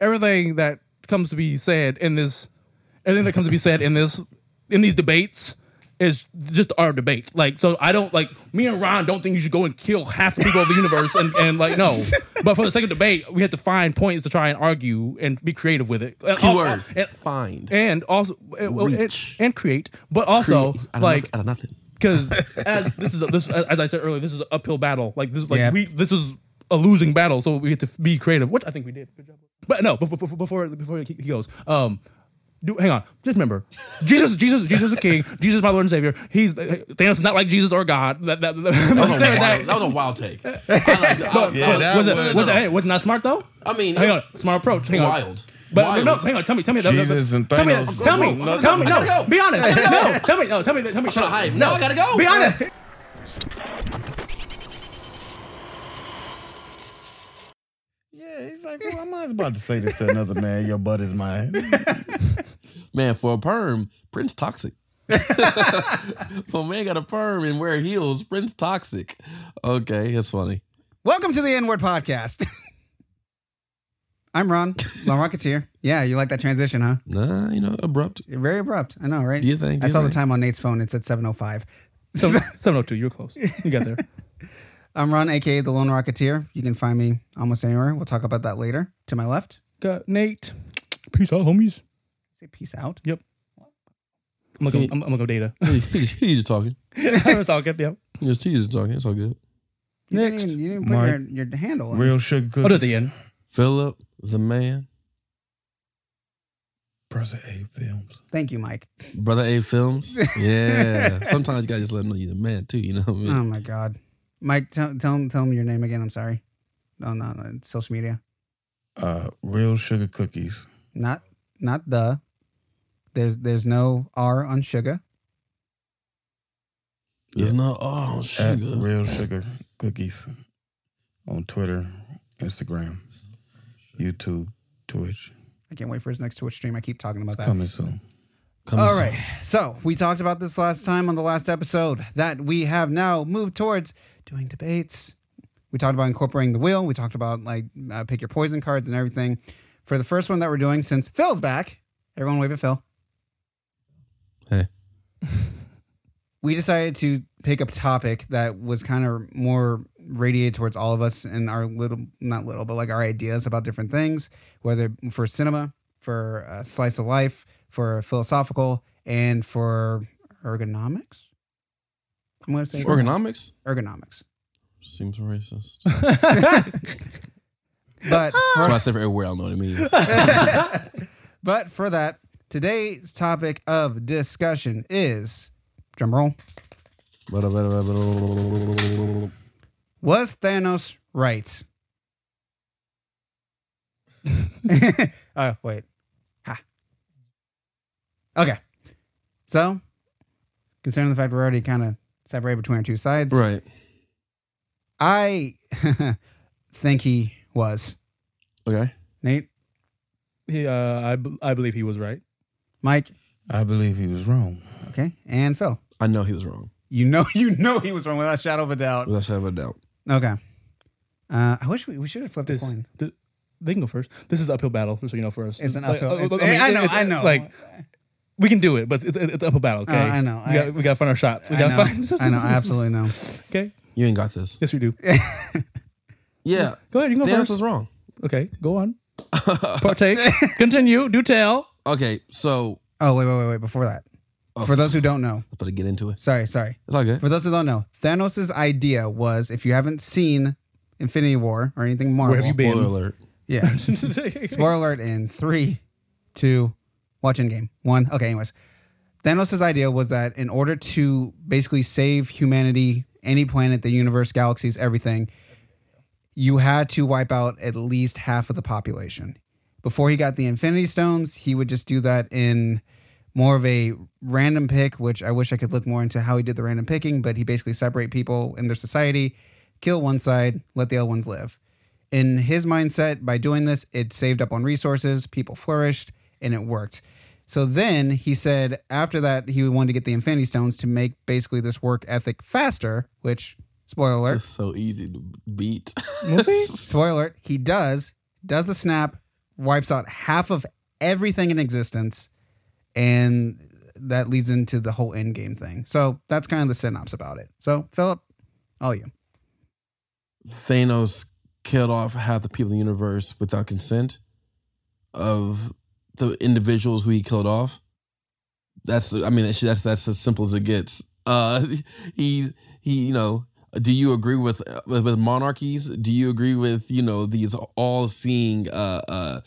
everything that comes to be said in this, everything that comes to be said in this, in these debates is just our debate. Like, so I don't like me and Ron don't think you should go and kill half the people of the universe and, and like no. But for the sake of debate, we have to find points to try and argue and be creative with it. And- Keyword. and, Find. and also eh, and, and, and create, but also Create- out like out of nothing. because as this is a, this as I said earlier, this is an uphill battle. Like this, like Yep. we this is a losing battle, so we have to be creative, which I think we did. Good job. But no, before before before he he goes, um. Do, hang on, just remember, Jesus, Jesus, Jesus is King. Jesus is my Lord and Savior. He's Thanos is not like Jesus or God. That, that, that, That was, a wild, that- that was a wild take. I, I, Yeah, that was it? was- Was it? Hey, was it not smart though? I mean, Hang on, smart approach. Hang on. wild. But wild. no, hang on. Tell me, tell me. that- Jesus and tell me, Thanos. tell me, tell me. No, be honest. No, tell me. No, tell me. Tell me. trying to hide. No, I gotta go. Be honest. Yeah, he's like, well, I'm not about to say this to another man. Your butt is mine. Man, for a perm, Prince toxic. for a man got a perm and wear heels, Prince toxic. Okay, that's funny. Welcome to the iNword Podcast. I'm Ron, Lone Rocketeer. Yeah, you like that transition, huh? Nah, you know, abrupt. Very abrupt. I know, right? Do you think? I Do saw you the time on Nate's phone. It said 7:05. Seven oh two. You're close. You got there. I'm Ron, aka the Lone Rocketeer. You can find me almost anywhere. We'll talk about that later. To my left, Got Nate. Peace out, homies. say peace out. Yep. I'm gonna go. I'm, I'm gonna go data. He's, he's just talking. I was talking. Yep. He's just, he's just talking. It's all good. You didn't Next. you didn't put Mike. your, your handle. on. Real sugar cookies. I'll it at the end. Philip, the man, Brother A Films. Thank you, Mike. brother A films. Yeah. Sometimes you gotta just let him know you're the man too. You know what I mean? Oh my God, Mike, tell tell him tell him your name again. I'm sorry. No, no, no. Social media. Uh, real sugar cookies. Not not the. There's there's no R on sugar. There's no R on sugar. At real sugar cookies on Twitter, Instagram, YouTube, Twitch. I can't wait for his next Twitch stream. I keep talking about that. Coming soon. Coming All soon. right. So we talked about this last time on the last episode that we have now moved towards doing debates. We talked about incorporating the wheel. We talked about like uh, pick your poison cards and everything. For the first one that we're doing, since Phil's back, everyone wave at Phil. Hey. we decided to pick a topic that was kind of more radiated towards all of us and our little, not little, but like our ideas about different things, whether for cinema, for a slice of life, for philosophical, and for ergonomics. I'm going to say Ergonomics ergonomics. seems racist. But That's why I say for everywhere. I don't know what it means. but for that, today's topic of discussion is drum roll. Was Thanos right? oh, wait. Ha. Okay. So, considering the fact we're already kind of separated between our two sides, right. I think he was. Okay. Nate, He, uh, I, b- I believe he was right. Mike, I believe he was wrong. okay, and Phil. I know he was wrong. You know, you know he was wrong without a shadow of a doubt. Without a shadow of a doubt. Okay. Uh, I wish we, we should have flipped This, a coin. th- they can go first. This is an uphill battle, just so you know. First, It's an Like, uphill. uh, it's- I, mean, I know, it- it- I know. Like we can do it, but it's, it's an uphill battle. Okay, Uh, I know. We I- got we got to find our shots. We I got know, to find. I know, I absolutely know. Okay, You ain't got this. yes, we do. Yeah. Go ahead. You can go Thanos first. was wrong. Okay, go on. Partake. Continue. Do tell. Okay, so Oh, wait, wait, wait, wait. Before that, Oh. for those who don't know, let's better get into it. sorry, sorry. It's all good. For those who don't know, Thanos' idea was if you haven't seen Infinity War or anything Marvel, Where have you been? Spoiler alert. yeah. Spoiler alert in three, two, watch Endgame. One. Okay, anyways. Thanos' idea was that in order to basically save humanity, any planet, the universe, galaxies, everything, you had to wipe out at least half of the population. Before he got the Infinity Stones, he would just do that in more of a random pick, which I wish I could look more into how he did the random picking, but he basically separate people in their society, kill one side, let the other ones live. In his mindset, by doing this, it saved up on resources, people flourished, and it worked. So then he said after that he wanted to get the Infinity Stones to make basically this work ethic faster, which spoiler alert, It's so easy to beat. We'll see. spoiler alert, he does, does the snap, wipes out half of everything in existence, and that leads into the whole Endgame thing. So that's kind of the synopsis about it. So Philip, all you. Thanos killed off half the people in the universe without consent of the individuals who he killed off. That's I mean that's that's, as simple as it gets. Uh, he he you know. Do you agree with, with with monarchies? Do you agree with you know these all seeing uh uh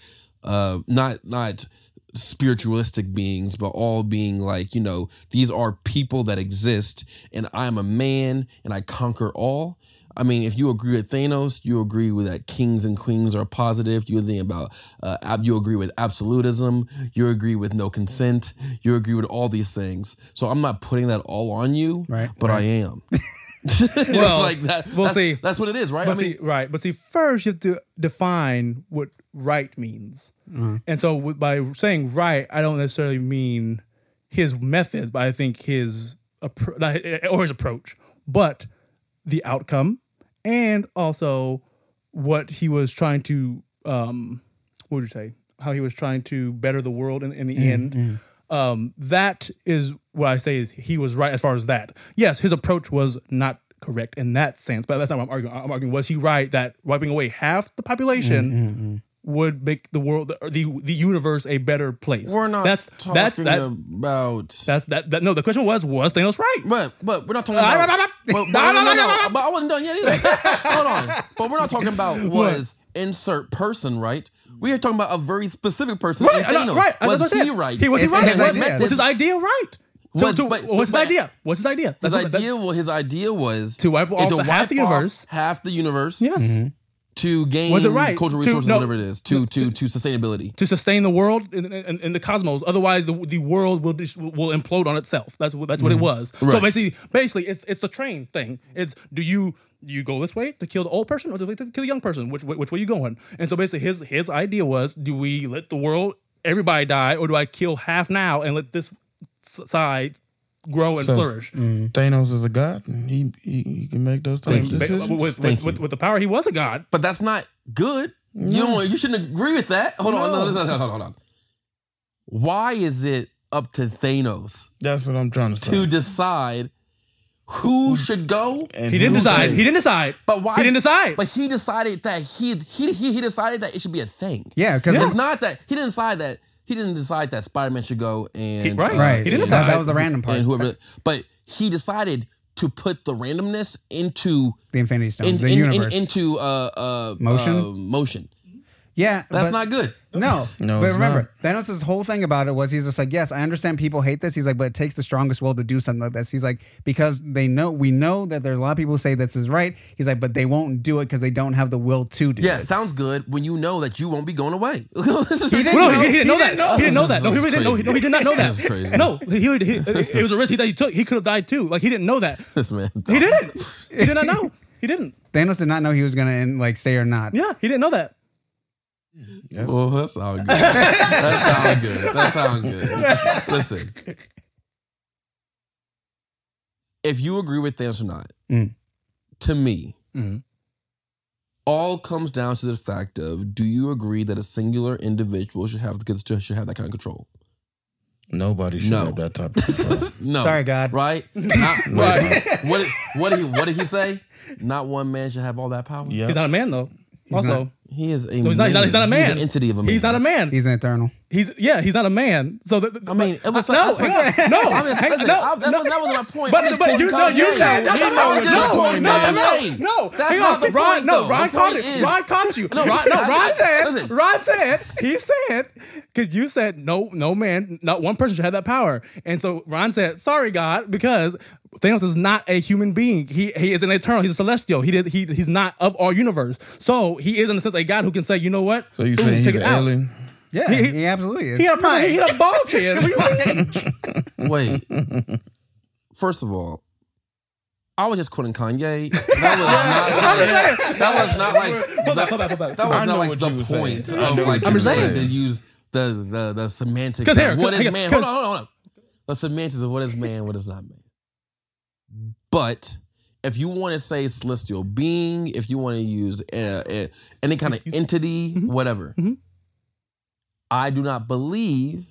uh not not spiritualistic beings, but all being like, you know, these are people that exist and I'm a man and I conquer all. I mean, if you agree with Thanos, you agree with that kings and queens are positive. You think about, uh, ab- you agree with absolutism. You agree with no consent. You agree with all these things. So I'm not putting that all on you, Right, but I am. Well, like that. we'll that's, see. That's what it is, right? But I mean, see, right. But see, first you have to define what right means. Mm-hmm. And so by saying right, I don't necessarily mean his methods, but I think his appro- or his approach, but the outcome and also what he was trying to um what would you say? How he was trying to better the world in, in the mm, end. Mm. Um, that is what I say is he was right as far as that. Yes, his approach was not correct in that sense, but that's not what I'm arguing. I'm arguing was he right that wiping away half the population mm, would make the world the, the the universe a better place. we're not that's talking that's that, about. that's that, that no the question was was Thanos right? But but we're not talking about. but, but, no, no, no, ah. But I wasn't done yet either. Hold on. But we're not talking about was insert person right. We are talking about a very specific person. Right, and know, Thanos. right. Was That's what I he right? He was he right. his Was- idea. Was his idea right? Was- so but- what's his but- idea? What's his idea? His That's what- that- idea, well, his idea was To wipe off to the half the wipe off universe. half the universe, Yes. To gain Was it right? cultural To- resources, no, whatever it is, to no, to to sustainability. to sustain the world and, in, in the cosmos. Otherwise, the, the world will will implode on itself. That's what that's what it mm-hmm. was. So basically, basically, it's it's the train thing. It's do you do you go this way to kill the old person or do you to kill the young person? Which which way you going? And so basically, his his idea was: do we let the world everybody die, or do I kill half now and let this side grow and So, flourish? Thanos is a god, and he he, he can make those types Thank of decisions. With, with, with, with the power, he was a god. But that's not good. You don't. You shouldn't agree with that. Hold on. No, no, no, no, hold on. Hold on. Why is it up to Thanos That's what I'm trying to say. to decide who should go? And He didn't decide. says- He didn't decide. But why? He didn't decide. But he decided that he he he, he decided that it should be a thing. Yeah, because It's not that he didn't decide that he didn't decide that Spider Man should go and He- right. right. He didn't and- decide. that was the random part. and whoever. But he decided to put the randomness into the Infinity Stones, in, the in- in- universe. into uh uh Motion? uh, motion. Yeah, That's but- not good. No, No, but it's remember, Thanos' whole thing about it was he's just like, yes, I understand people hate this. He's like, but it takes the strongest will to do something like this. He's like, because they know, we know that there are a lot of people who say this is right. He's like, but they won't do it because they don't have the will to do it. Yeah, it. sounds good when you know that you won't be going away. he didn't Well, no, know- he, he didn't know that. didn't know. He didn't know that. No, he really didn't know. crazy. No, he did not know that. This is crazy. No, he, he, it was a risk he that he took. He could have died too. Like he didn't know that. this man. He didn't. He did not know. He didn't. Thanos did not know he was going to like stay or not. Yeah, he didn't know that. Yes. Well, that sounds good. that sounds good. That sounds good. Listen, if you agree with Thanos or not, Mm. to me, Mhm. all comes down to the fact of: Do you agree that a singular individual should have the should have that kind of control? Nobody should No. have that type of control. No. Sorry, God. Right? Not, right. What did, what did he what did he say? Not one man should have all that power. yeah. He's not a man though. also, He is a No, he's not- he's not- he's not a man. He's an entity of a man. he's not a man. He's an eternal. He's yeah, he's not a man. So the, the- I mean, it was no, that's hang on, no, I mean, hang- listen, no, I- that, no. was, that was my point. But, I'm but you quoting no, you said He no, knows no, this no, point, no, man. no, Hey, no. That's Hang not on, the Ron, point, no, though. Ron The caught point it. is- Ron caught you. No, Ron, no, Ron said. listen. Ron said. He said because you said no, no man, not one person should have that power, and so Ron said, "Sorry, God, because." Thanos is not a human being. He he is an eternal. He's a celestial. He did he he's not of our universe. So he is in a sense a God who can say, you know what? So you Ooh, saying he's it an out. Alien? Yeah, He- he, he- absolutely is. He had a, he had a ball chin. What do you mean? Wait. First of all, I was just quoting Kanye. That was not like, that was not like Hold back, that, back, back. that was I not like the you saying. point of like what I'm were saying saying. to use the the the semantics 'Cause of here, what 'cause- is hang on, Hold on, hold on. The semantics of what is man, what is not man. But if you want to say celestial being, if you want to use uh, uh, any kind of entity, whatever, Mhm. I do not believe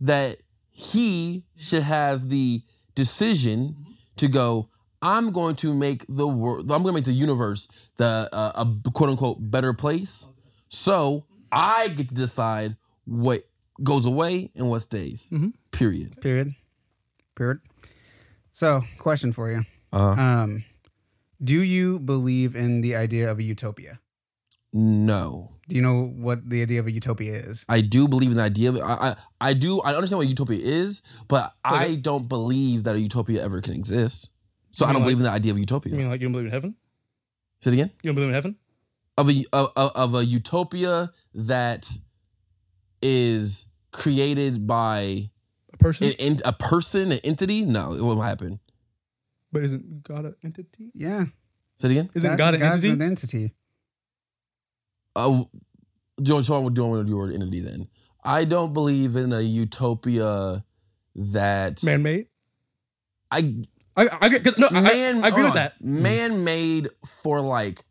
that he should have the decision to go. I'm going to make the world. I'm going to make the universe the uh, a quote unquote better place. So I get to decide what goes away and what stays. Period. Period. Period. So, question for you. Uh, Um, do you believe in the idea of a utopia? No. Do you know what the idea of a utopia is? I do believe in the idea of it. I, I, I do. I understand what utopia is, but I don't believe that a utopia ever can exist. So I don't mean believe like- in the idea of utopia. You mean like you don't believe in heaven? Say it again. You don't believe in heaven? Of a of, of- of a utopia that is created by A person? an, en- a person, an entity. No, it won't happen. but isn't God an entity? Yeah. Say it again. Isn't God, an God's entity? an entity. Oh, do so I want to do word entity then? I don't believe in a utopia that Man made? I I, I, no, man, I, I agree with on. that. Man made for like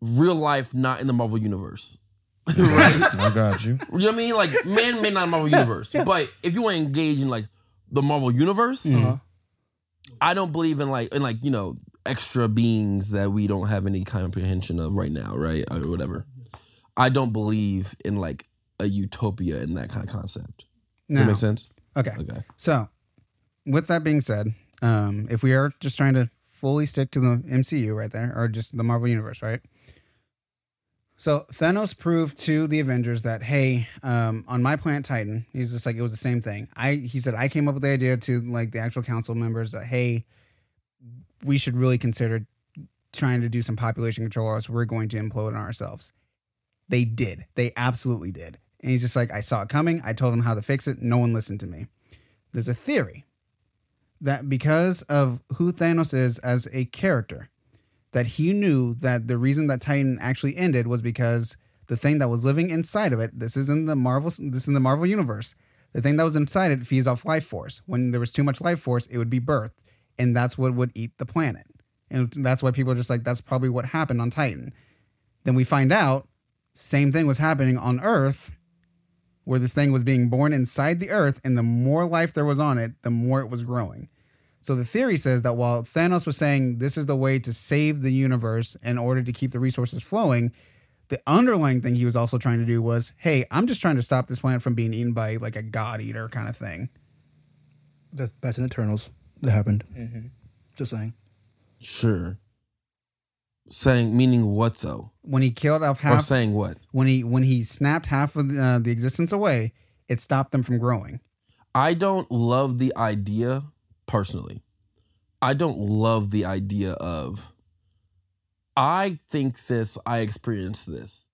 real life, not in the Marvel universe. right? I got you. You know what I mean? Like man made not in the Marvel universe. But if you want to engage in like the Marvel universe, Uh-huh. I don't believe in like in like, you know, extra beings that we don't have any comprehension of right now, right? Or whatever. I don't believe in like a utopia in that kind of concept. Does that make sense? okay. Okay. So, with that being said, um, if we are just trying to fully stick to the MCU right there, or just the Marvel Universe, right? So Thanos proved to the Avengers that hey, um, on my planet Titan, he's just like it was the same thing. I he said I came up with the idea to like the actual council members that hey, we should really consider trying to do some population control, or else we're going to implode on ourselves. They did. They absolutely did. And he's just like, I saw it coming. I told him how to fix it. No one listened to me. There's a theory that because of who Thanos is as a character, that he knew that the reason that Titan actually ended was because the thing that was living inside of it, this is in the Marvel this is in the Marvel universe. The thing that was inside it feeds off life force. When there was too much life force, it would be birthed, and that's what would eat the planet. And that's why people are just like, that's probably what happened on Titan. Then we find out same thing was happening on Earth, where this thing was being born inside the Earth, and the more life there was on it, the more it was growing. So the theory says that while Thanos was saying this is the way to save the universe in order to keep the resources flowing, the underlying thing he was also trying to do was, hey, I'm just trying to stop this planet from being eaten by like a god eater kind of thing. That's, in Eternals. That happened. Just saying. Sure. Saying meaning what though? When he killed off Or half, saying what? when he when he snapped half of the, uh, the existence away, it stopped them from growing. I don't love the idea personally. I don't love the idea of I think this, I experienced this.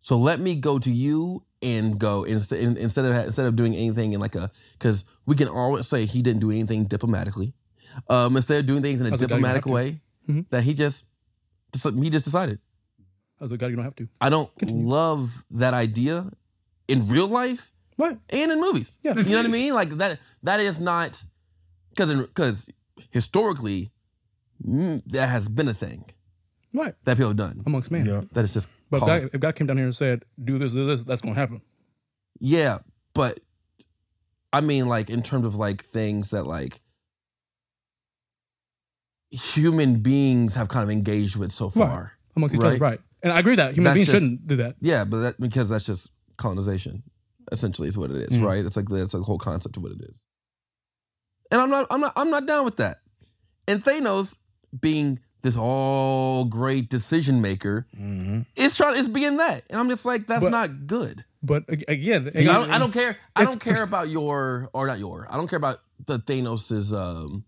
So let me go to you and go instead instead of instead of doing anything in like a because we can always say he didn't do anything diplomatically. Um, instead of doing things in a That's a guy you diplomatic way, Mhm. that he just he just decided. I was like, God, you don't have to. I don't love that idea in real life Right. and in movies. Yeah. You know what I mean? Like that that is not because because historically mm, that has been a thing Right. that people have done. Amongst men. Yeah. That is just But if God, if God came down here and said, do this, do this, that's going to happen. yeah, but I mean like in terms of like things that like human beings have kind of engaged with so far. Amongst each other. Right. Right. And I agree that human That's beings just- shouldn't do that. Yeah, but that because that's just colonization. Essentially, is what it is, Mm. right? It's like that's the whole concept of what it is. And I'm not, I'm not, I'm not down with that. And Thanos being this all great decision maker Mm-hmm. is trying, is being that, and I'm just like, that's But- not good. But ag- again, I don't, I don't care. I don't care about your or not your. I don't care about the Thanos's um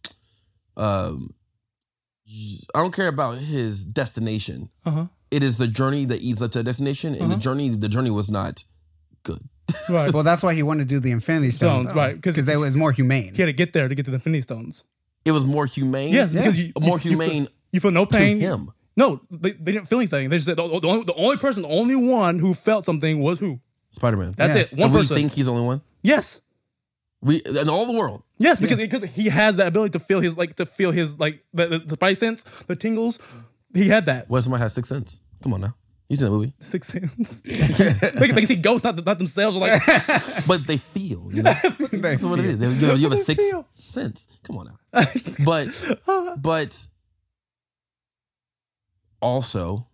um. I don't care about his destination. Uh-huh. It is the journey that leads up to a destination, and the Uh-huh. journey, the journey was not good. Right. Well, that's why he wanted to do the Infinity Stones, Stones, right, 'cause- Because that was more humane. he had to get there to get to the Infinity Stones. It was more humane. Yes, because you, more you- you feel- humane You feel, no to pain. him. No, they, they didn't feel anything. They just said the, the, only, the only person, the only one who felt something was who? Spider Man. That's Yeah. it. One and we think he's the only one. yes. We in all the world. Yes, because because he has that ability to feel his like to feel his like the, the, the spidey sense, the tingles. He had that. What if somebody has six sense? Come on now. You seen that movie? Six Sense. they, can, they can see ghosts, not, not themselves. Like, But they feel. You know? That's what it is. They- You, know, you have a sixth sense. Come on now. But uh-huh. but also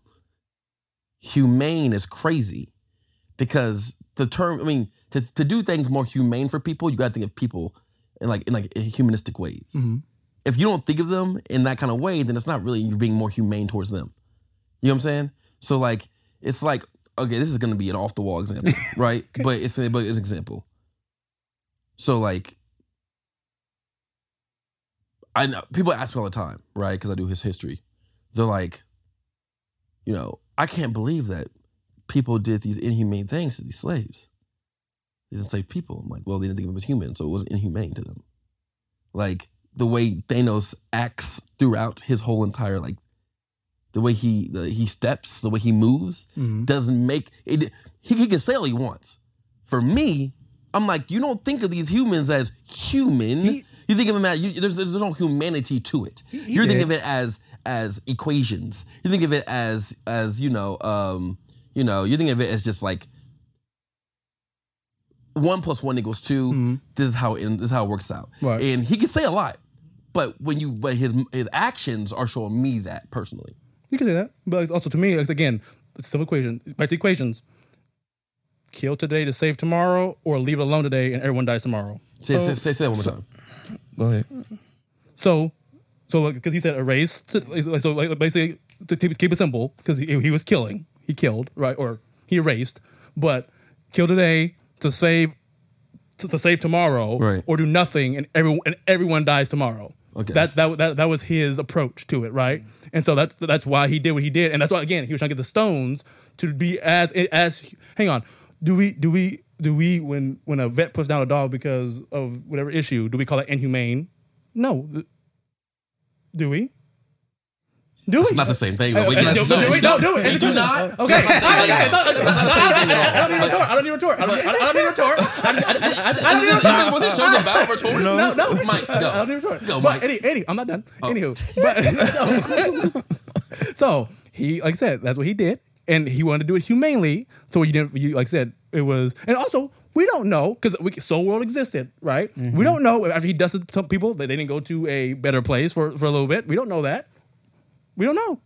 humane is crazy because the term I mean to, to do things more humane for people you got to think of people in like in like humanistic ways. Mhm. If you don't think of them in that kind of way then it's not really you're being more humane towards them. You know what I'm saying? So like it's like okay this is going to be an off the wall example, right? But it's but it's an example. So like I know people ask me all the time, right? Because I do his history. They're like, you know, I can't believe that people did these inhumane things to these slaves. These enslaved people. I'm like, well, they didn't think of them as human, so it was inhumane to them. Like the way Thanos acts throughout his whole entire like, the way he the, he steps, the way he moves, Mhm. doesn't make it. He, he can say all he wants. For me, I'm like, you don't think of these humans as human. He- you think of them as you, there's there's no humanity to it. he You're thinking of it as as equations. You think of it as as you know um you know you think of it as just like one plus one equals 2 Mhm. This is how it, this is how it works out. Right. And he can say a lot, but when you but his his actions are showing me that personally. You can say that, but also to me, again, it's a simple equation. Back to equations: kill today to save tomorrow, or leave it alone today and everyone dies tomorrow. Say So- say, say, say that one more time. Go ahead. So, so because he said erase, so like basically to keep keep it simple, because he, he was killing, he killed, right, or he erased, but kill today to save to, to save tomorrow, Right. or do nothing and everyone and everyone dies tomorrow. Okay. That, that that that was his approach to it, right? And so that's that's why he did what he did, and that's why again he was trying to get the stones to be as as. Hang on, do we do we do we when when a vet puts down a dog because of whatever issue, do we call it inhumane? No. Do we? Do It's we? not the same thing. Uh, but we uh, can- do- do we? No, do it. We do not. Okay. That's not the same thing at all. That's not the same thing. I don't need retort. I don't need retort. I don't need- I don't need retort. I don't- I don't- I don't- I don't need This retort. is what this show's about. Rhetorics. No, no, Mike, I, I don't need to retort. Go, but Mike. any, any, I'm not done. Oh. Anywho, but so, so he, like I said, that's what he did, and he wanted to do it humanely. So he didn't. You, like I said, it was, and also we don't know because we Soul World existed, right? Mm-hmm. We don't know if after he dusted some people that they didn't go to a better place for for a little bit. We don't know that. We don't know.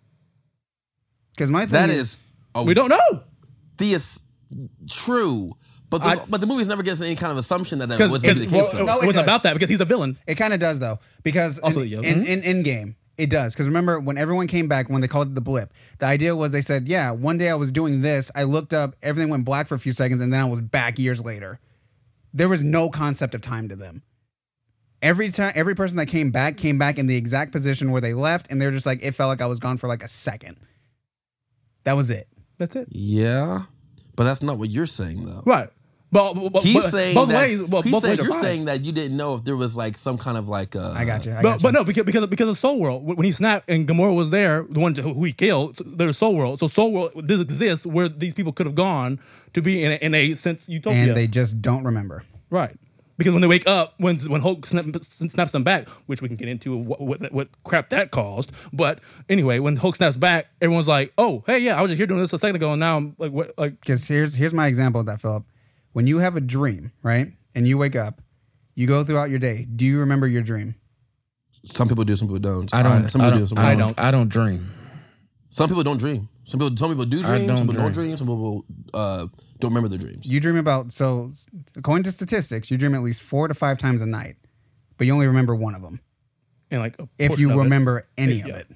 Because my thing That is, is a We don't know. theist true. But I- the, but the movie's never gets any kind of assumption that that Because was the case. well, no, it it was does. about that because he's a villain. It kind of does though, because Also, in, yeah. in, in in game it does. Because remember when everyone came back when they called it the blip, the idea was they said, "Yeah, one day I was doing this, I looked up, everything went black for a few seconds, and then I was back years later." There was no concept of time to them. Every time, every person that came back came back in the exact position where they left, and they're just like, it felt like I was gone for like a second. That was it. That's it. yeah, but that's not what you're saying though. Right. But, but, but He's but saying both that, ways. Well, he's both saying ways you're fine. saying that you didn't know if there was like some kind of like uh, I got you. I but, got you. but no, because because of, because of Soul World, when he snapped and Gamora was there, the one who he killed, there's Soul World. So Soul World does exist where these people could have gone to be in a, in a sense utopia, and they just don't remember. right? Because when they wake up, when when Hulk snap, snaps them back, which we can get into what, what what crap that caused. But anyway, when Hulk snaps back, everyone's like, "Oh, hey, yeah, I was just here doing this a second ago, and now I'm like, what, like, Because here's here's my example of that, Philip. When you have a dream, right, and you wake up, you go throughout your day. Do you remember your dream? Some people do, some people don't. I don't. Some I people don't. do, some I people don't. I don't dream. Some people don't dream. Some people, some people do I dream. don't some people don't dream. dream. Some people uh, don't remember their dreams. You dream about so according to statistics, you dream at least four to five times a night, but you only remember one of them. and like a If you of it. remember any of Yeah. it,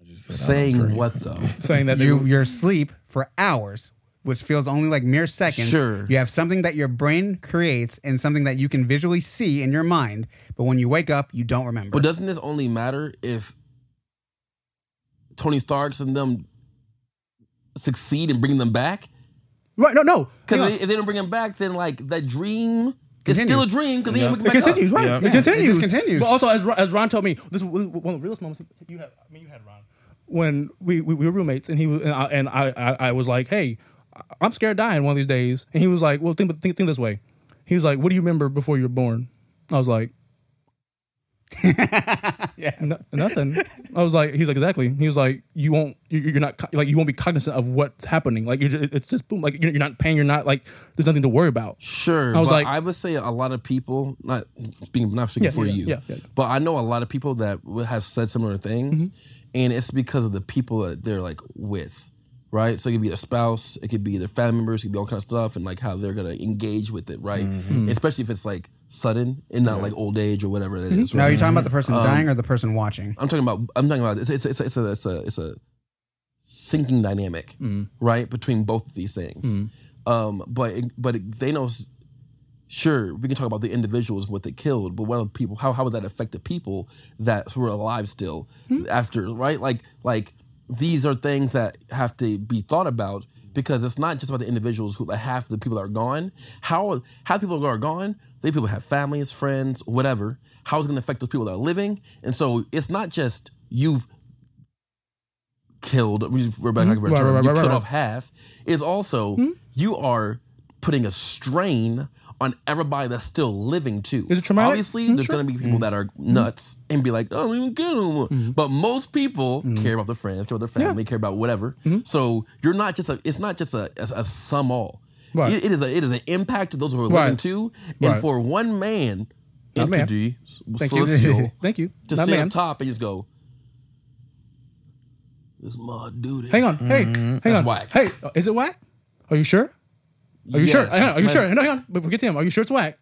I just said I don't Saying what though? saying that you were- you're asleep for hours, which feels only like mere seconds. Sure. you have something that your brain creates and something that you can visually see in your mind, but when you wake up, you don't remember. But doesn't this only matter if Tony Stark's and them succeed in bringing them back? right? No, no, Because if they don't bring them back, then like that dream is Continues. still a dream because they Yeah. ain't It continues, up. right? Yeah. It Yeah, it continues. just continues. But also, as, Ron- as Ron told me, this was one of the realest moments you had. I mean, you had Ron when we, we, we were roommates, and he was and I and I, I, I was like, "Hey, I'm scared of dying one of these days," and he was like, "Well, think think, think this way." He was like, "What do you remember before you were born?" I was like, No, nothing. I was like, he's like, exactly. He was like, you won't, you- you're not, like, you won't be cognizant of what's happening. Like, you're just, it's just boom. Like, you're not paying. You're not like, there's nothing to worry about. Sure, I was like- I would say a lot of people, not speaking, not speaking Yeah, for yeah, you, yeah, yeah. but I know a lot of people that have said similar things, Mm-hmm. and it's because of the people that they're like with, right? So it could be their spouse, it could be their family members, it could be all kind of stuff, and like how they're gonna engage with it, right? Mm-hmm. Especially if it's like sudden and not like old age or whatever that mm-hmm. is. Now Right? you're talking about the person um, dying or the person watching? I'm talking about. I'm talking about. It's it's it's, it's a it's a it's a sinking dynamic, mm. right, between both of these things. Mm. Um, but but they know. sure, we can talk about the individuals what they killed, but what people? How how would that affect the people that were alive still hmm. after? Right, like like these are things that have to be thought about. Because it's not just about the individuals who like half the people that are gone. How how people are gone, they people have families, friends, whatever. How is it going to affect those people that are living? And so it's not just you've killed. we- We're back. Mhm. Right, Right, right, you right, cut right. off half. Is also you are putting a strain on everybody that's still living too. Is it traumatic? Obviously, Mm, there's going to be people mm-hmm. that are mm-hmm. nuts and be like, "Oh, we don't get them." But most people care about their friends, care about their family, care about whatever. So you're not just a. It's not just a a, a sum all. Right. It- it is a it is an impact to those who are Right. living too, and Right. for one man, Not man. entity, Thank you. celestial, Thank you. to Not stand man. top and just go, "This my duty." Hang on. Hey, hang That's on. whack. Hey, is it whack? Are you sure? Are you sure? Yes. Hang on, Are you sure? No, hang on. But forget him. Are you sure it's whack?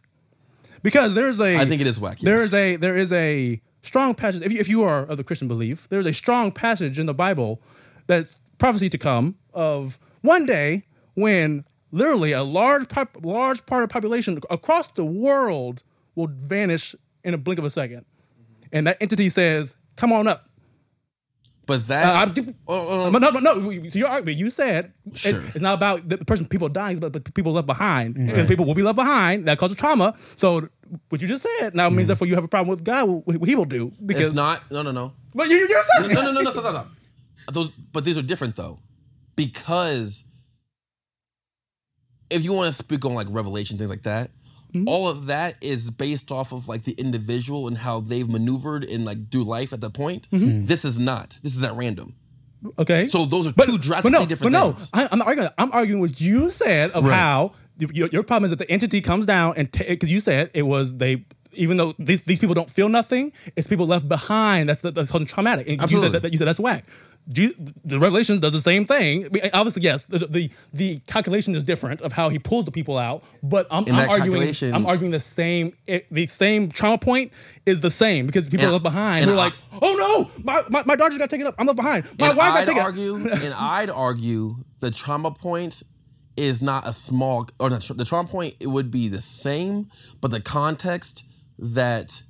Because there's a. I think it is whack. There yes. is a there is a strong passage. If you, if you are of the Christian belief, there is a strong passage in the Bible that's prophecy to come of one day when literally a large pop, large part of the population across the world will vanish in a blink of a second, and that entity says, "Come on up." But that, Uh, I'm- Oh, oh, no, no, no. To your argument, you said Sure. it's, it's not about the person, people dying, but, but people left behind, Mm-hmm. and people will be left behind. That causes trauma. So what you just said now means therefore you have a problem with God, what what He will do because. it's not. No, no, no. But you, you just said no, no, no, no, stop, stop, stop. Those, but these are different though, because if you want to speak on like revelation things like that, Hmm? all of that is based off of like the individual and how they've maneuvered and like do life at that point. Mm-hmm. This is not. This is at random. Okay. So those are but, two drastically but no, different but no, things. I, I'm not arguing. I'm arguing what you said of Right. how your, your problem is that the entity comes down and because you said it was they. Even though these, these people don't feel nothing, it's people left behind. That's that's called traumatic. And you Absolutely. said that, you said that's whack. The Revelation does the same thing. I mean, obviously, yes, the, the the calculation is different of how he pulls the people out. But I'm, I'm arguing. I'm arguing the same. It, the same trauma point is the same because people And- are left behind. They're like, oh no, my, my, my daughter got taken up. I'm left behind. My wife got I'd taken up. argue, and I'd argue the trauma point is not a small, or not, the trauma point it would be the same, but the context that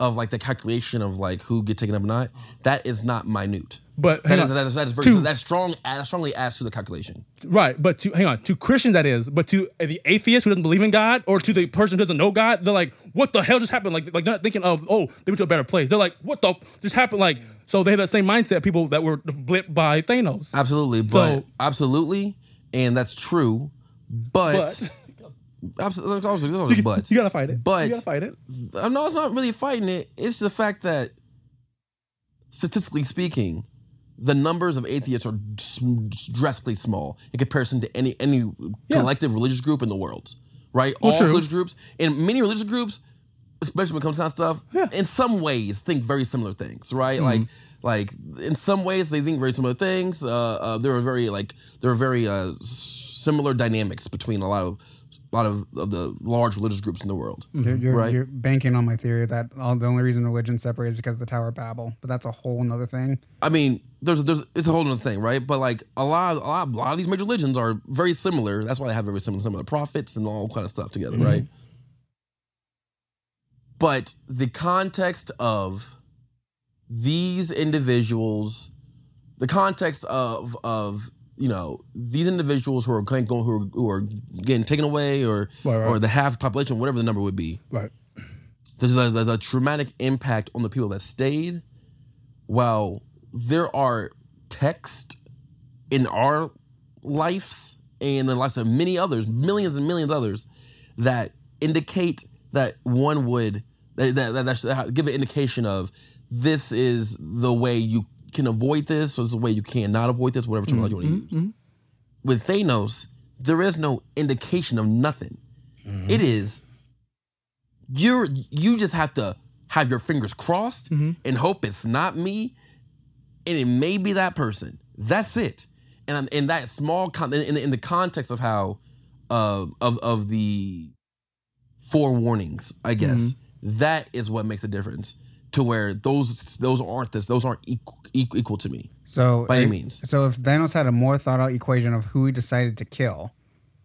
of like the calculation of like who get taken up or not, that is not minute. But That is, that is that is very To- that strong that strongly adds to the calculation. Right, but to hang on, to Christians that is, but to the atheist who doesn't believe in God, or to the person who doesn't know God, they're like, "What the hell just happened?" Like, like they're not thinking of, "Oh, they went to a better place." They're like, "What the just happened?" Like, so they have that same mindset. People that were blipped by Thanos. Absolutely, but So- absolutely, and that's true. But, But absolutely, there's always, there's always but you gotta fight it. But you gotta fight it. Uh, no, it's not really fighting it. It's the fact that, statistically speaking, the numbers of atheists are drastically small in comparison to any any Yeah. collective religious group in the world. Right? Well, All true. religious groups and many religious groups, especially when it comes to kind of stuff, Yeah. Mm-hmm. in some ways think very similar things. Right? Like like in some ways they think very similar things. Uh, uh, there are very like there are very uh, similar dynamics between a lot of lot of, of the large religious groups in the world. Mm-hmm. You're, you're, Right. you're banking on my theory that all, the only reason religion separates is because of the Tower of Babel, but that's a whole nother thing. I mean, there's there's it's a whole other thing, right? But like a lot, a lot, a lot of these major religions are very similar. That's why they have very similar similar prophets and all kind of stuff together, mm-hmm. right? But the context of these individuals, the context of of you know these individuals who are going who are, who are getting taken away or Right, right. or the half population, whatever the number would be, Right. the, the, the, the traumatic impact on the people that stayed, while there are texts in our lives and the lives of many others, millions and millions others, that indicate that one would That, that, that, that should give an indication of this is the way you can avoid this, or there's a way you cannot avoid this, whatever terminology you want to mm-hmm, use. Mm-hmm. With Thanos, there is no indication of nothing. Mm-hmm. It is you're you just have to have your fingers crossed and hope it's not me, and it may be that person. That's it. And I'm- in that small con- in, in, in the context of how uh, of of the forewarnings, I guess that is what makes a difference. To where those those aren't this those aren't equal, equal to me. So By any means. So if Thanos had a more thought out equation of who he decided to kill,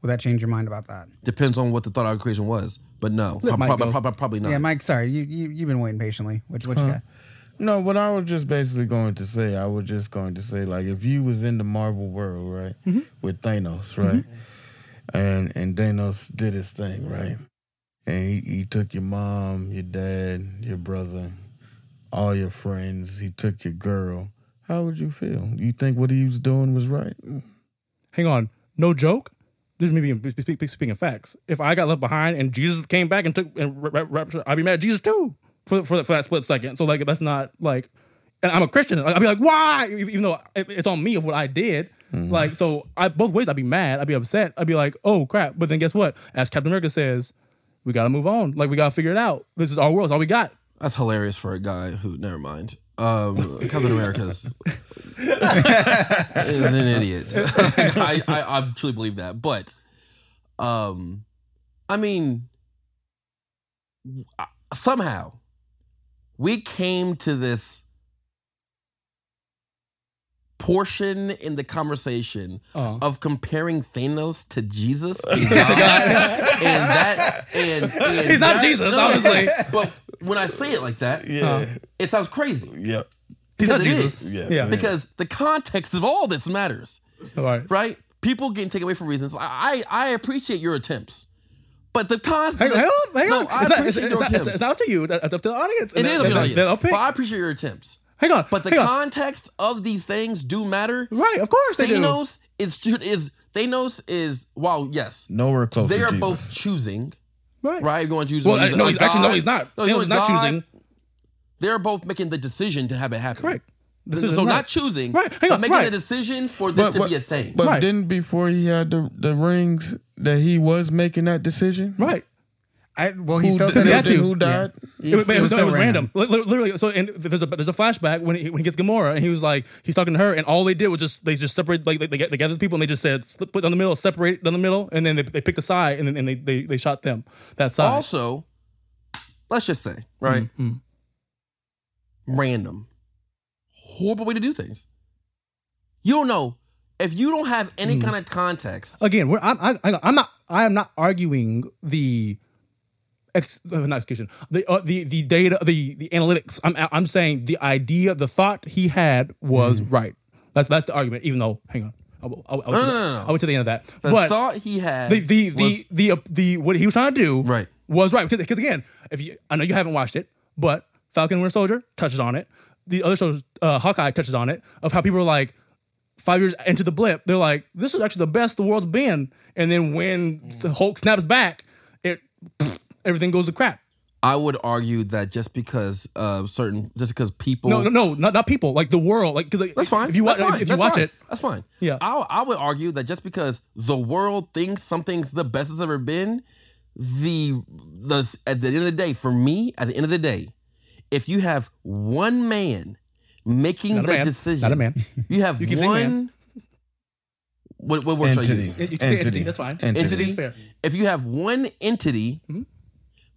would that change your mind about that? Depends on what the thought out equation was, but no, Let Mike prob- prob- probably not. Yeah, Mike. Sorry, you you you've been waiting patiently. What what you got? No, what I was just basically going to say, I was just going to say, like, if you was in the Marvel world, right, Mm-hmm. with Thanos, right, and and Thanos did his thing, right, and he, he took your mom, your dad, your brother, all your friends. He took your girl. How would you feel? You think what he was doing was right? Hang on, no joke. This is me being speak- speak- speaking facts. If I got left behind and Jesus came back and took and ra- ra- I'd be mad at Jesus too for for, for that split second. So like that's not like, and I'm a Christian. I'd be like, why? Even though it's on me of what I did. Mm-hmm. Like so, I both ways. I'd be mad. I'd be upset. I'd be like, oh crap. But then guess what? As Captain America says, we gotta move on. Like we gotta figure it out. This is our world. It's all we got. That's hilarious for a guy who. Never mind. Um, Captain America's is an idiot. I, I I truly believe that, but um, I mean, somehow we came to this portion in the conversation Uh-huh. of comparing Thanos to Jesus and God, and that and, and He's not that- Jesus, no, obviously. But when I say it like that, Yeah, it sounds crazy yep. Because it Jesus. is. Yes, yeah. it because the context of all this matters, All right. right? People getting taken away for reasons. I I, I appreciate your attempts, but the con. Hang, hang on, hang no, on. I it's, appreciate it's, your not, it's, attempts. it's not up to you. It's up to the audience. it is Then- a then- good then I'll idea. pick. But I appreciate your attempts. Hang on. But the hang on. context of these things do matter. Right, of course they do. Thanos is is Thanos is while yes, Nowhere close. they are Jesus. both choosing. Right. Right, going to use. Well, uh, use no, a he's- actually, no, he's not. No, Thanos he's is not God. choosing. They're both making the decision to have it happen. Correct. So Decision, not choosing, Right, hang but on, making right. the decision for this to be a thing. But Right. didn't before he had the, the rings that he was making that decision? Right. I well, he Who, still said he it had was- to. who died? It It, was, was, it was no, it was random. random. Li- li- Literally, so and there's a there's a flashback when he, when he gets Gamora and he was like he's talking to her and all they did was just they just separate like they, they, they gathered the people and they just said split down the middle, separate down the middle, and then they, they picked a side and then and they, they they shot them that side. also, let's just say, right? Mm-hmm. Random. Horrible way to do things. You don't know. If you don't have any Mm-hmm. kind of context, Again, we're, I'm I, I'm not I am not arguing the. Ex, uh, not execution. The uh, the the data, the the analytics. I'm I'm saying the idea, the thought he had was right. That's that's the argument. Even though, hang on, I'll, No, to the- no, no. I'll wait to the end of that. the but thought he had the the the, was- the uh, the what he was trying to do Right. was right because again if you I know you haven't watched it but Falcon Winter Soldier touches on it the other shows uh, Hawkeye touches on it of how people are like five years into the blip they're like this is actually the best the world's been and then when the Hulk snaps back it everything goes to crap I would argue that just because uh, certain, just because people, no no no not, not people like the world like because That's fine. if you watch That's fine. if you watch fine. it that's fine. Yeah. I, I would argue that just because the world thinks something's the best it's ever been, the the at the end of the day, for me, at the end of the day, if you have one man making Not a the man. decision, Not a man. you have You one. What what word should I use? you entity that's fine Entity. Entity. Fair If you have one entity Mm-hmm.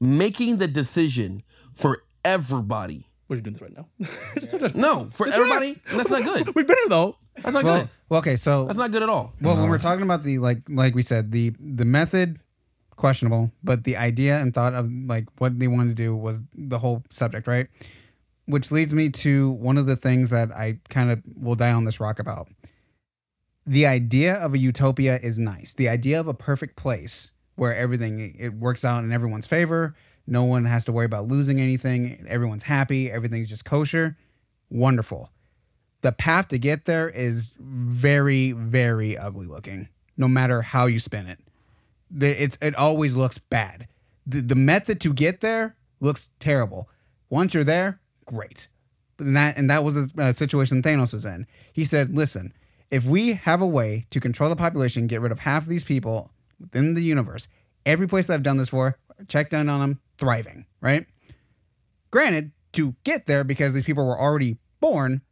Making the decision for everybody, we're you doing this right now no, for That's everybody, that's not good. we've been here though That's not Well, good. well, okay, so That's not good at all. well, when we're talking about the like, like we said, the the method questionable, but the idea and thought of like what they wanted to do was the whole subject, right? Which leads me to one of the things that I kind of will die on this rock about. The idea of a utopia is nice. The idea of a perfect place where everything it works out in everyone's favor, no one has to worry about losing anything, everyone's happy, everything's just kosher. Wonderful the path to get there is very very ugly looking no matter how you spin it it's it always looks bad the, the method to get there looks terrible. Once you're there, great. And that and that was the uh, situation Thanos was in. He said, "Listen, if we have a way to control the population, get rid of half of these people within the universe, every place I've done this for, checked in on them, thriving, right? Granted, to get there because these people were already born,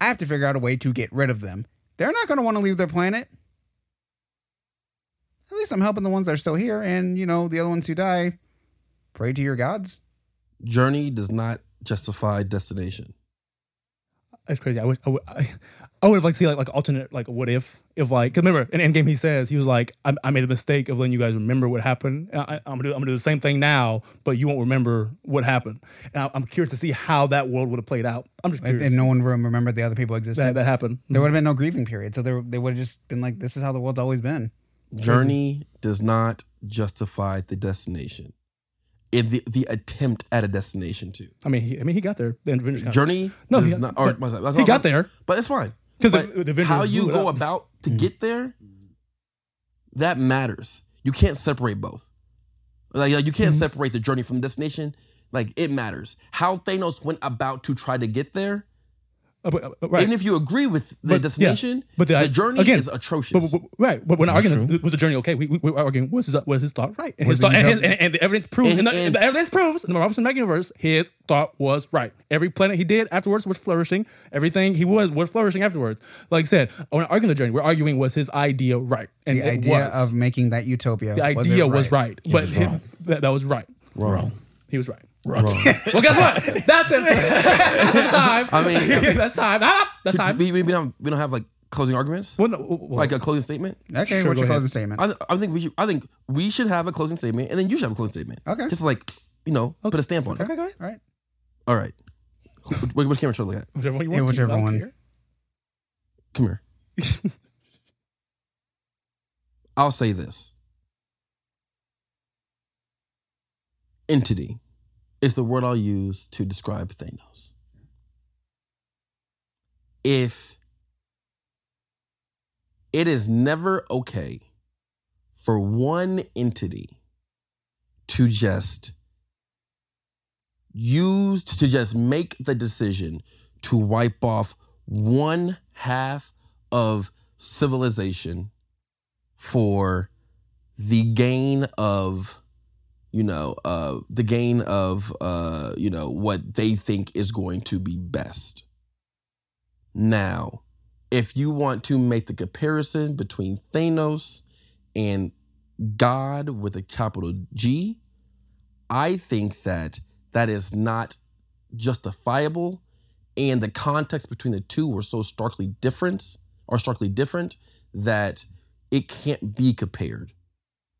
I have to figure out a way to get rid of them. They're not going to want to leave their planet. At least I'm helping the ones that are still here, and you know the other ones who die. Pray to your gods. Journey does not justify destination. That's crazy. I wish I would, I, I would have like see like like alternate like what if if like cause remember in Endgame he says he was like I, I made a mistake of letting you guys remember what happened. I, am gonna do I'm gonna do the same thing now, but you won't remember what happened. And I, am curious to see how that world would have played out. I'm just And, curious and no one rem- remembered the other people existed. that that happened. there would have been no grieving period, so there, they would have just been like, "This is how the world's always been." Journey does not justify the destination. It, the the attempt at a destination too. I mean he, I mean he got there. The Avengers Journey No, does he- not. Or, but that's he all- got there. but it's fine. 'Cause the- the how you go up. about to get there, that matters. You can't separate both. Like, like, you can't mm-hmm. separate the journey from destination. Like it matters how Thanos went about to try to get there. Uh, but, uh, right. Even if you agree with the But, yeah. destination, But the- the, journey again, is atrocious. But, but- right, but we're not That's arguing was the journey okay. We, we, we're arguing was his was his thought right, and his thought, the and, his, and, and the evidence proves, And- and, the, and- the evidence proves in the Marvel Cinematic Universe, his thought was right. Every planet he did afterwards was flourishing. Everything he was was flourishing afterwards. Like I said, we're not arguing the journey. We're arguing was his idea right, and The idea was. of making that utopia. the was idea was right, but was him- that, that was right. Wrong. He was right. Wrong. Well, guess what? That's it. that's time. I mean- that's time. Ah, that's time. we, we, we don't we don't have like closing arguments, Well, no, well, like a closing statement. Okay, Sure, what's go your ahead. closing statement? I, I think we should. I think we should have a closing statement, and then you should have a closing statement. Okay. Just like you know, put a stamp on it. okay, go ahead. All right. All right. Which, which camera should I look at? Whichever one you Yeah, want. to. whichever I don't one. care. Come here. I'll say this. Entity is the word I'll use to describe Thanos. If it is never okay for one entity to just use to just make the decision to wipe off one half of civilization for the gain of you know uh the gain of uh you know what they think is going to be best. Now if you want to make the comparison between Thanos and God with a capital G I think that that is not justifiable and the context between the two were so starkly different or starkly different that it can't be compared.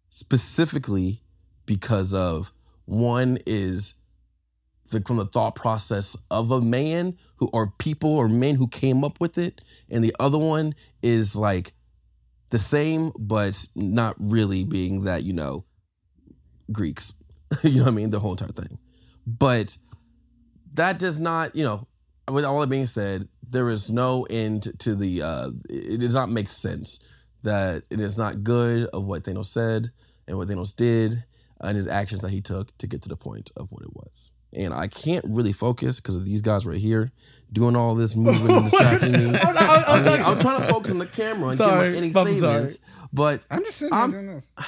Specifically because of one is the from the thought process of a man who or people or men who came up with it. And the other one is like the same but not really being that you know greeks you know what i mean? The whole entire thing. But that does not you know with all that being said there is no end to the uh it does not make sense that it is not good of what thanos said and what thanos did and his actions that he took to get to the point of what it was and i can't really focus because of these guys right here doing all this moving and distracting me I'm, I'm, I I'm, mean, I'm trying to focus on the camera and Sorry, give my any I'm sorry. statements but I'm just sitting I'm- doing this.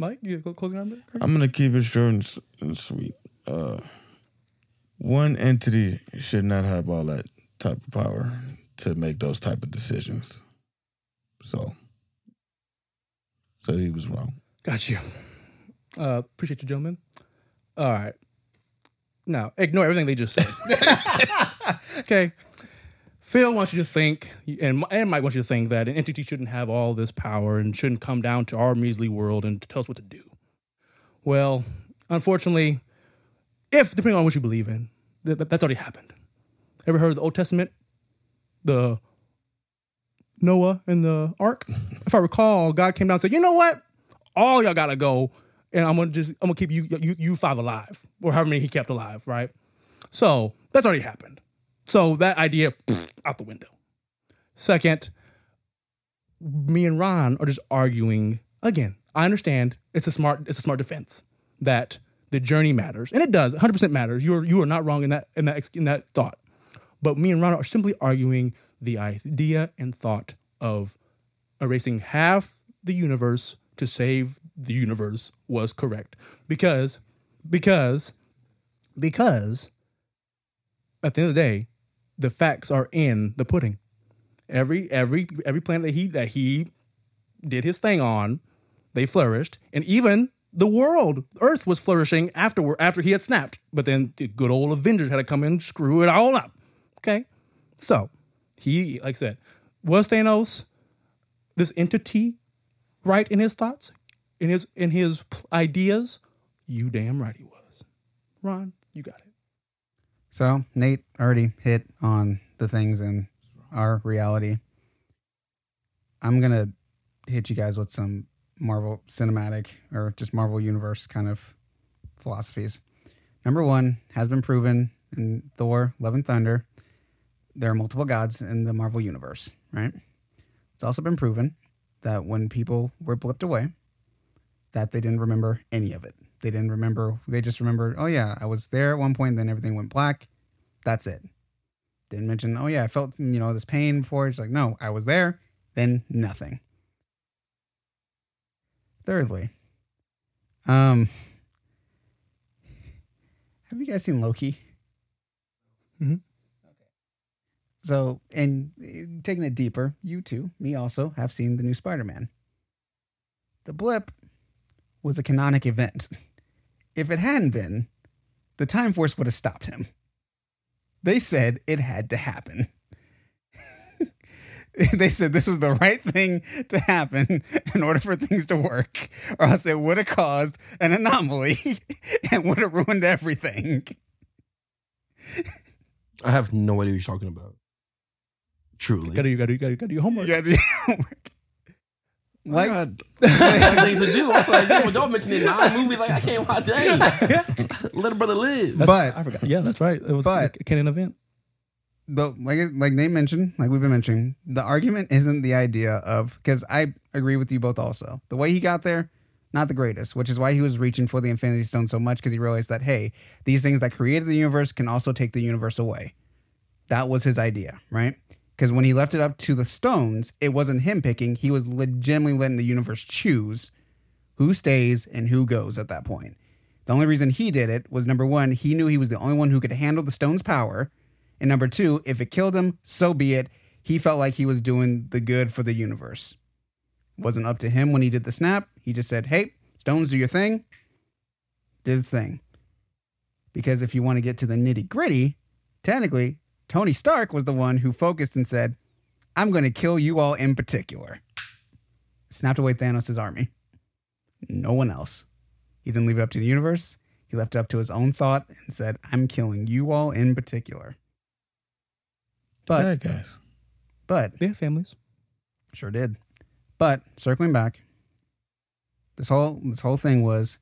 Mike, you go closing argument? I'm gonna keep it short and, and sweet. Uh, one entity should not have all that type of power to make those type of decisions. So, so he was wrong. Got you. Uh, appreciate you, gentlemen. All right. Now, ignore everything they just said. okay. Phil wants you to think, and, and Mike wants you to think that an entity shouldn't have all this power and shouldn't come down to our measly world and tell us what to do. Well, unfortunately, if depending on what you believe in, th- th- that's already happened. Ever heard of the Old Testament? The Noah and the ark? If I recall, God came down and said, you know what? All y'all gotta go, and I'm gonna just I'm gonna keep you you you five alive, or however many he kept alive, right? So that's already happened. So that idea pfft, out the window. Second, me and Ron are just arguing again. I understand it's a smart it's a smart defense that the journey matters, and it does. 100 percent matters. You are you are not wrong in that in that in that thought. But me and Ron are simply arguing the idea and thought of erasing half the universe to save the universe was correct. Because because because at the end of the day the facts are in the pudding. Every every every planet that he that he did his thing on they flourished. And even the world earth was flourishing afterward after he had snapped. But then the good old avengers had to come in and screw it all up. Okay? So he like i said was thanos this entity right in his thoughts in his in his ideas you damn right he was ron you got it So Nate already hit on the things in our reality. I'm gonna hit you guys with some Marvel cinematic or just Marvel universe kind of philosophies. Number one has been proven in Thor: Love and Thunder. There are multiple gods in the Marvel universe, right? It's also been proven that when people were blipped away, that they didn't remember any of it. They didn't remember. They just remembered, oh yeah, I was there at one point. Then everything went black. That's it. Didn't mention, oh yeah, I felt you know this pain before. It's like, no, I was there. Then nothing. Thirdly, um, have you guys seen Loki? Mhm. So, and uh, taking it deeper, you too, me also, have seen the new Spider-Man. The blip was a canonic event. If it hadn't been, the Time Force would have stopped him. They said it had to happen. they said this was the right thing to happen in order for things to work, or else it would have caused an anomaly and would have ruined everything. I have no idea what you're talking about. Truly. gotta you gotta you gotta, you gotta do your homework You gotta do your homework. Like, Like, I got things to do. I was like, yo, when y'all mentioning nine movies, like I can't watch that. Let a brother live. but i forgot yeah that's right it was But- a canon event the like like Nate mentioned, like we've been mentioning, the argument isn't the idea of because I agree with you both also. The way he got there, not the greatest, which is why he was reaching for the Infinity Stone so much because he realized that hey, these things that created the universe can also take the universe away. That was his idea, right? Because when he left it up to the stones, it wasn't him picking. He was legitimately letting the universe choose who stays and who goes at that point. The only reason he did it was number one, he knew he was the only one who could handle the stone's power. And number two, if it killed him, so be it. He felt like he was doing the good for the universe. Wasn't up to him when he did the snap. He just said, hey, stones do your thing. Did its thing. Because if you want to get to the nitty gritty, technically, Tony Stark was the one who focused and said, I'm going to kill you all in particular. Snapped away Thanos' army. No one else. He didn't leave it up to the universe. He left it up to his own thought and said, I'm killing you all in particular. But, Bad guys. but, they have families sure did. But circling back, this whole this whole thing was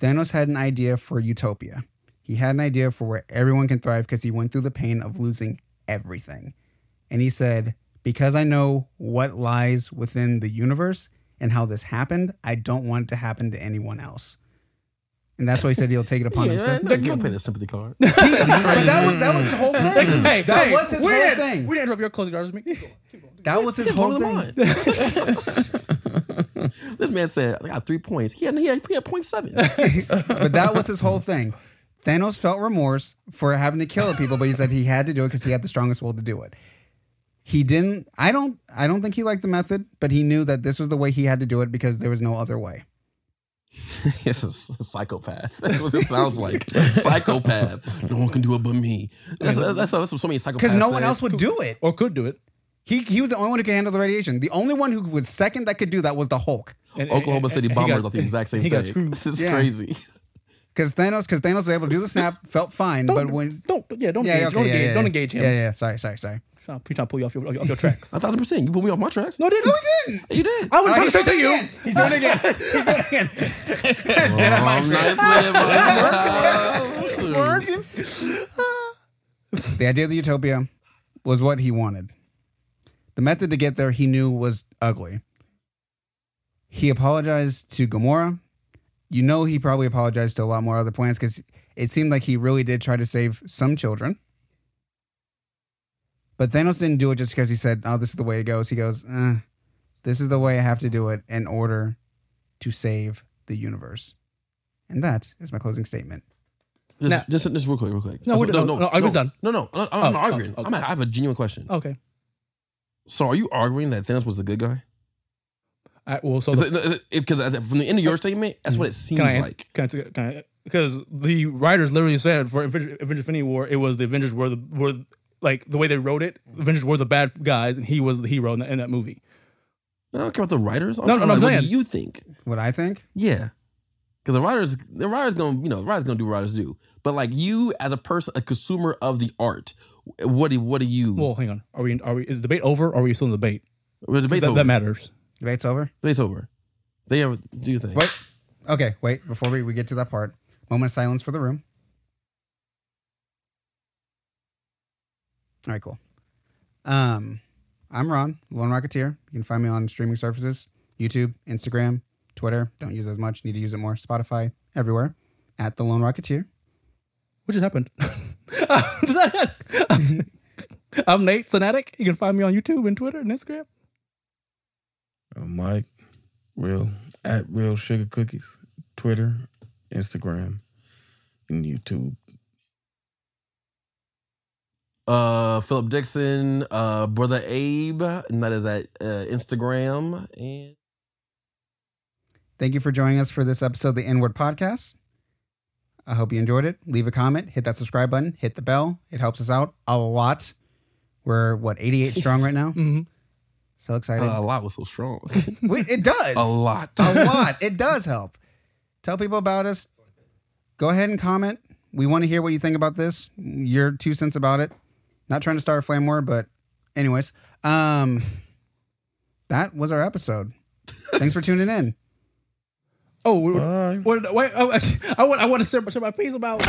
Thanos had an idea for utopia. He had an idea for where everyone can thrive because he went through the pain of losing everything. And he said, Because I know what lies within the universe and how this happened, I don't want it to happen to anyone else. And that's why he said he'll take it upon Yeah, himself. no, you don't pay the sympathy card. He- but that was that was his whole thing. hey that hey, was his whole didn't- thing. we didn't interrupt your closing arguments keep going keep going That was his whole thing. this man said, I got three points. He had, he had, he had point seven. but that was his whole thing. Thanos felt remorse for having to kill people, but he said he had to do it because he had the strongest will to do it. He didn't. I don't. I don't think he liked the method, but he knew that this was the way he had to do it because there was no other way. Yes, a psychopath. That's what it sounds like. psychopath. No one can do it but me. That's, that's, that's, that's what so many psychopaths Because no one say. else would do it. or could do it He he was the only one who could handle the radiation. The only one who was second that could do that was the Hulk. And- Oklahoma and- City and bombers got- are the exact same he thing. got screwed. This is Yeah. crazy. Because Thanos, because Thanos was able to do the snap, felt fine, don't, but when don't yeah don't yeah, engage, okay, don't yeah, engage yeah, don't engage him Yeah, yeah. Sorry, sorry, sorry. I'm trying to pull you off your off your tracks A thousand percent. You put me off my tracks. no I didn't No, he didn't. You did. I was Oh, talking to doing you. He's doing it again. He's doing it again. Jedi mind nice man. The idea of the utopia was what he wanted. The method to get there he knew was ugly. He apologized to Gamora you know he probably apologized to a lot more other planets because it seemed like he really did try to save some children. But Thanos didn't do it just because he said, "Oh, this is the way it goes." He goes, eh, "This is the way I have to do it in order to save the universe." And that is my closing statement. Just, Now- just, just real quick, real quick. No, we're done. No, no, I was done. No, no, I'm Oh, not oh, arguing. okay. I'm I have a genuine question. Okay. So, are you arguing that Thanos was the good guy? I, well, so the- Because uh, from the end of your statement, that's what it seems can I like. Can I, can I, because the writers literally said for Avengers Avengers Infinity War, it was the Avengers were the were like the way they wrote it. Avengers were the bad guys, and he was the hero in, that in that movie. I don't care about the writers. I'm No, talking no, I'm about what do you think? What I think? Yeah. Because the writers, the writers gonna, you know, the writers gonna do what writers do. But like you, as a person, a consumer of the art, what do what do you? Well, hang on. Are we? Are we? Is the debate over? or Are we still in the debate? the debate's That, over. that matters. Debate's over. Debate's over. They ever do you think? Wait. Okay, wait. Before we, we get to that part, moment of silence for the room. All right, cool. Um, I'm Ron, Lone Rocketeer. You can find me on streaming services YouTube, Instagram, Twitter. Don't use as much. Need to use it more. Spotify, everywhere. At the Lone Rocketeer. What just happened? I'm Nate Sanatic. You can find me on YouTube and Twitter and Instagram. Mike, real at real sugar cookies, Twitter, Instagram, and YouTube. Uh, Philip Dixon, uh, brother Abe, and that is at uh, Instagram. And Thank you for joining us for this episode of the iNword Podcast. I hope you enjoyed it. Leave a comment, hit that subscribe button, hit the bell. It helps us out a lot. We're what 88 strong right now. hmm So excited. uh, a lot was so strong. Wait, it does. a lot. a lot. It does help. Tell people about us. Go ahead and comment. We want to hear what you think about this. Your two cents about it. Not trying to start a flame war, but anyways, um, that was our episode. Thanks for tuning in. Oh, what, Bye. what, wait, oh, I, I want I want to share, share my piece about